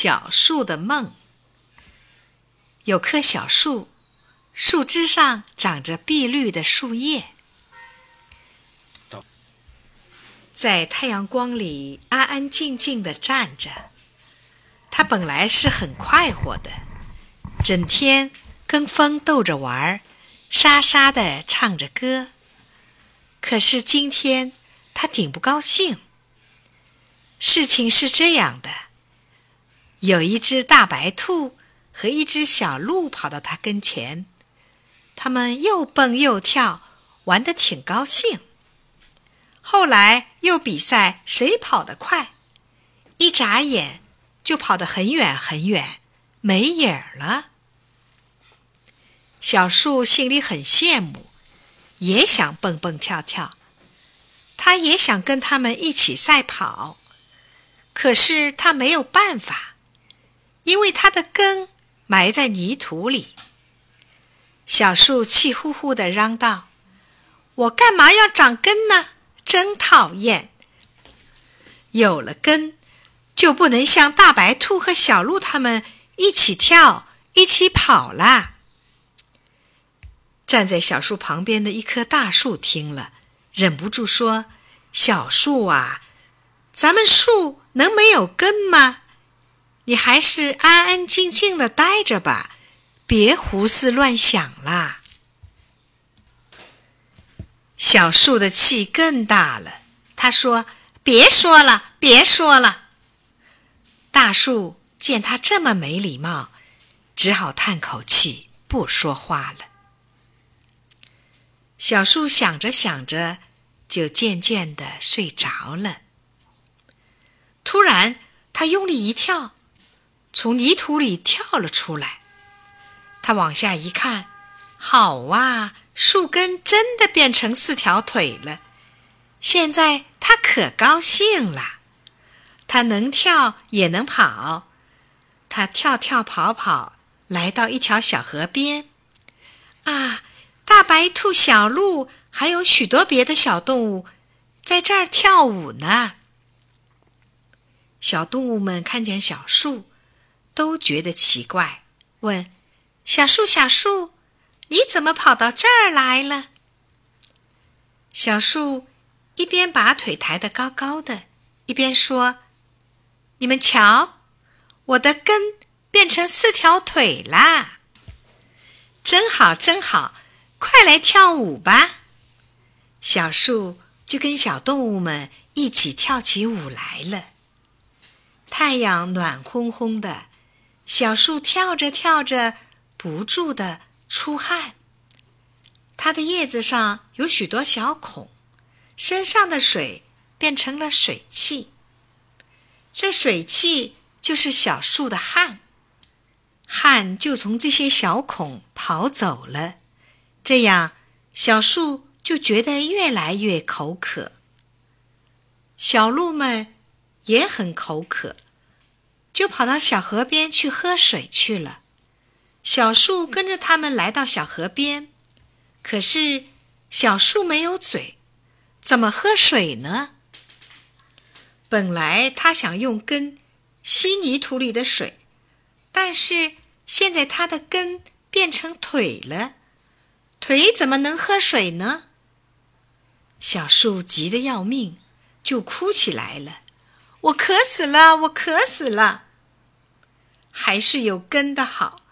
小树的梦。有棵小树，树枝上长着碧绿的树叶，在太阳光里安安静静的站着。它本来是很快活的，整天跟风逗着玩儿，沙沙的唱着歌。可是今天，它挺不高兴。事情是这样的：有一只大白兔和一只小鹿跑到它跟前，它们又蹦又跳，玩得挺高兴。后来又比赛谁跑得快，一眨眼就跑得很远很远，没影儿了。小树心里很羡慕，也想蹦蹦跳跳，它也想跟他们一起赛跑。可是他没有办法，因为它的根埋在泥土里。小树气呼呼地嚷道：“我干嘛要长根呢？真讨厌！有了根，就不能像大白兔和小鹿他们一起跳、一起跑啦。”站在小树旁边的一棵大树听了，忍不住说：“小树啊，咱们树……”能没有根吗？你还是安安静静的待着吧，别胡思乱想啦。小树的气更大了，他说：“别说了，别说了。”大树见他这么没礼貌，只好叹口气，不说话了。小树想着想着，就渐渐的睡着了。突然，他用力一跳，从泥土里跳了出来。他往下一看，好哇，树根真的变成四条腿了。现在他可高兴了，他能跳也能跑。他跳跳跑跑，来到一条小河边。啊，大白兔、小鹿，还有许多别的小动物，在这儿跳舞呢。小动物们看见小树，都觉得奇怪，问：“小树，小树，你怎么跑到这儿来了？”小树一边把腿抬得高高的，一边说：“你们瞧，我的根变成四条腿啦！真好，真好，快来跳舞吧！”小树就跟小动物们一起跳起舞来了。太阳暖烘烘的，小树跳着跳着，不住的出汗。它的叶子上有许多小孔，身上的水变成了水汽。这水汽就是小树的汗，汗就从这些小孔跑走了。这样，小树就觉得越来越口渴。小鹿们。也很口渴，就跑到小河边去喝水去了。小树跟着他们来到小河边，可是小树没有嘴，怎么喝水呢？本来他想用根吸泥土里的水，但是现在他的根变成腿了，腿怎么能喝水呢？小树急得要命，就哭起来了。我渴死了，我渴死了。还是有根的好，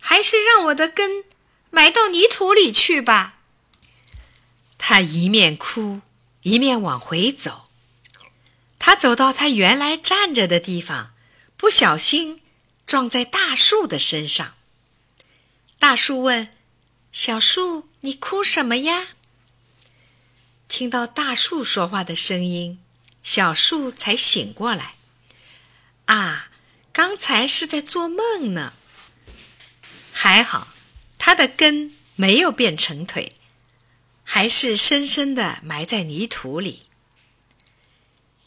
还是让我的根埋到泥土里去吧。他一面哭，一面往回走。他走到他原来站着的地方，不小心撞在大树的身上。大树问：“小树，你哭什么呀？”听到大树说话的声音。小树才醒过来，啊，刚才是在做梦呢。还好，它的根没有变成腿，还是深深的埋在泥土里。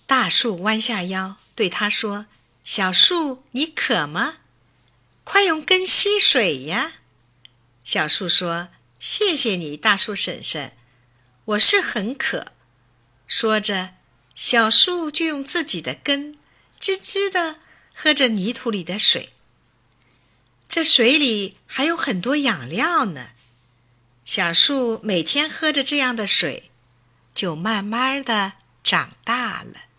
大树弯下腰对他说：“小树，你渴吗？快用根吸水呀。”小树说：“谢谢你，大树婶婶，我是很渴。”说着。小树就用自己的根，吱吱的喝着泥土里的水。这水里还有很多养料呢。小树每天喝着这样的水，就慢慢的长大了。